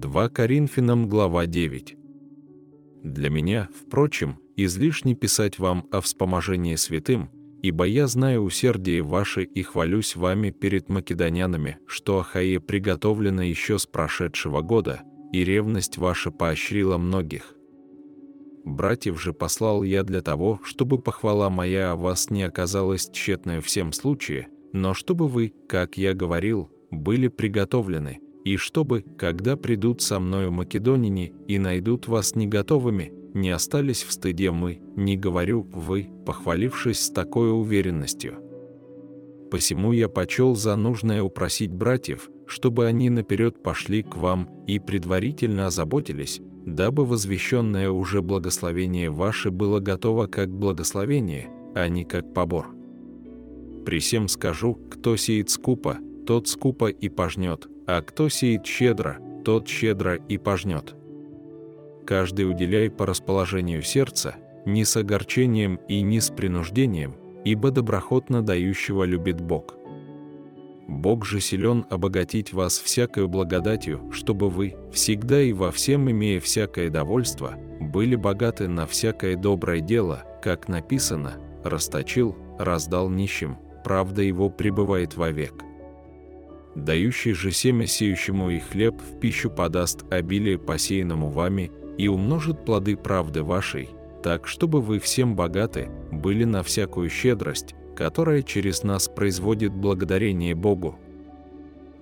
2 Коринфянам глава 9. Для меня, впрочем, излишне писать вам о вспоможении святым, ибо я знаю усердие ваше и хвалюсь вами перед македонянами, что Ахае приготовлено еще с прошедшего года, и ревность ваша поощрила многих. Братьев же послал я для того, чтобы похвала моя о вас не оказалась тщетной в всем случае, но чтобы вы, как я говорил, были приготовлены, и чтобы, когда придут со мною македонине и найдут вас не готовыми, не остались в стыде мы, не говорю вы, похвалившись с такой уверенностью. Посему я почел за нужное упросить братьев, чтобы они наперед пошли к вам и предварительно озаботились, дабы возвещенное уже благословение ваше было готово как благословение, а не как побор. При всем скажу, кто сеет скупо, тот скупо и пожнет, а кто сеет щедро, тот щедро и пожнет. Каждый уделяй по расположению сердца, не с огорчением и не с принуждением, ибо доброхотно дающего любит Бог. Бог же силен обогатить вас всякою благодатью, чтобы вы, всегда и во всем имея всякое довольство, были богаты на всякое доброе дело, как написано, расточил, раздал нищим, правда его пребывает вовек. Дающий же семя сеющему и хлеб в пищу подаст обилие посеянному вами и умножит плоды правды вашей, так, чтобы вы всем богаты, были на всякую щедрость, которая через нас производит благодарение Богу.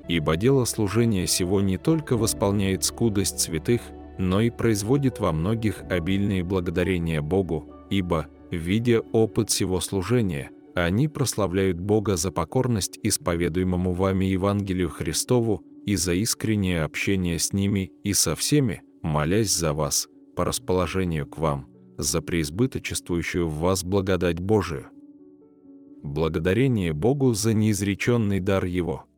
Ибо дело служения сего не только восполняет скудость святых, но и производит во многих обильные благодарения Богу, ибо, видя опыт всего служения, они прославляют Бога за покорность исповедуемому вами Евангелию Христову и за искреннее общение с ними и со всеми, молясь за вас, по расположению к вам, за преизбыточествующую в вас благодать Божию. Благодарение Богу за неизреченный дар Его –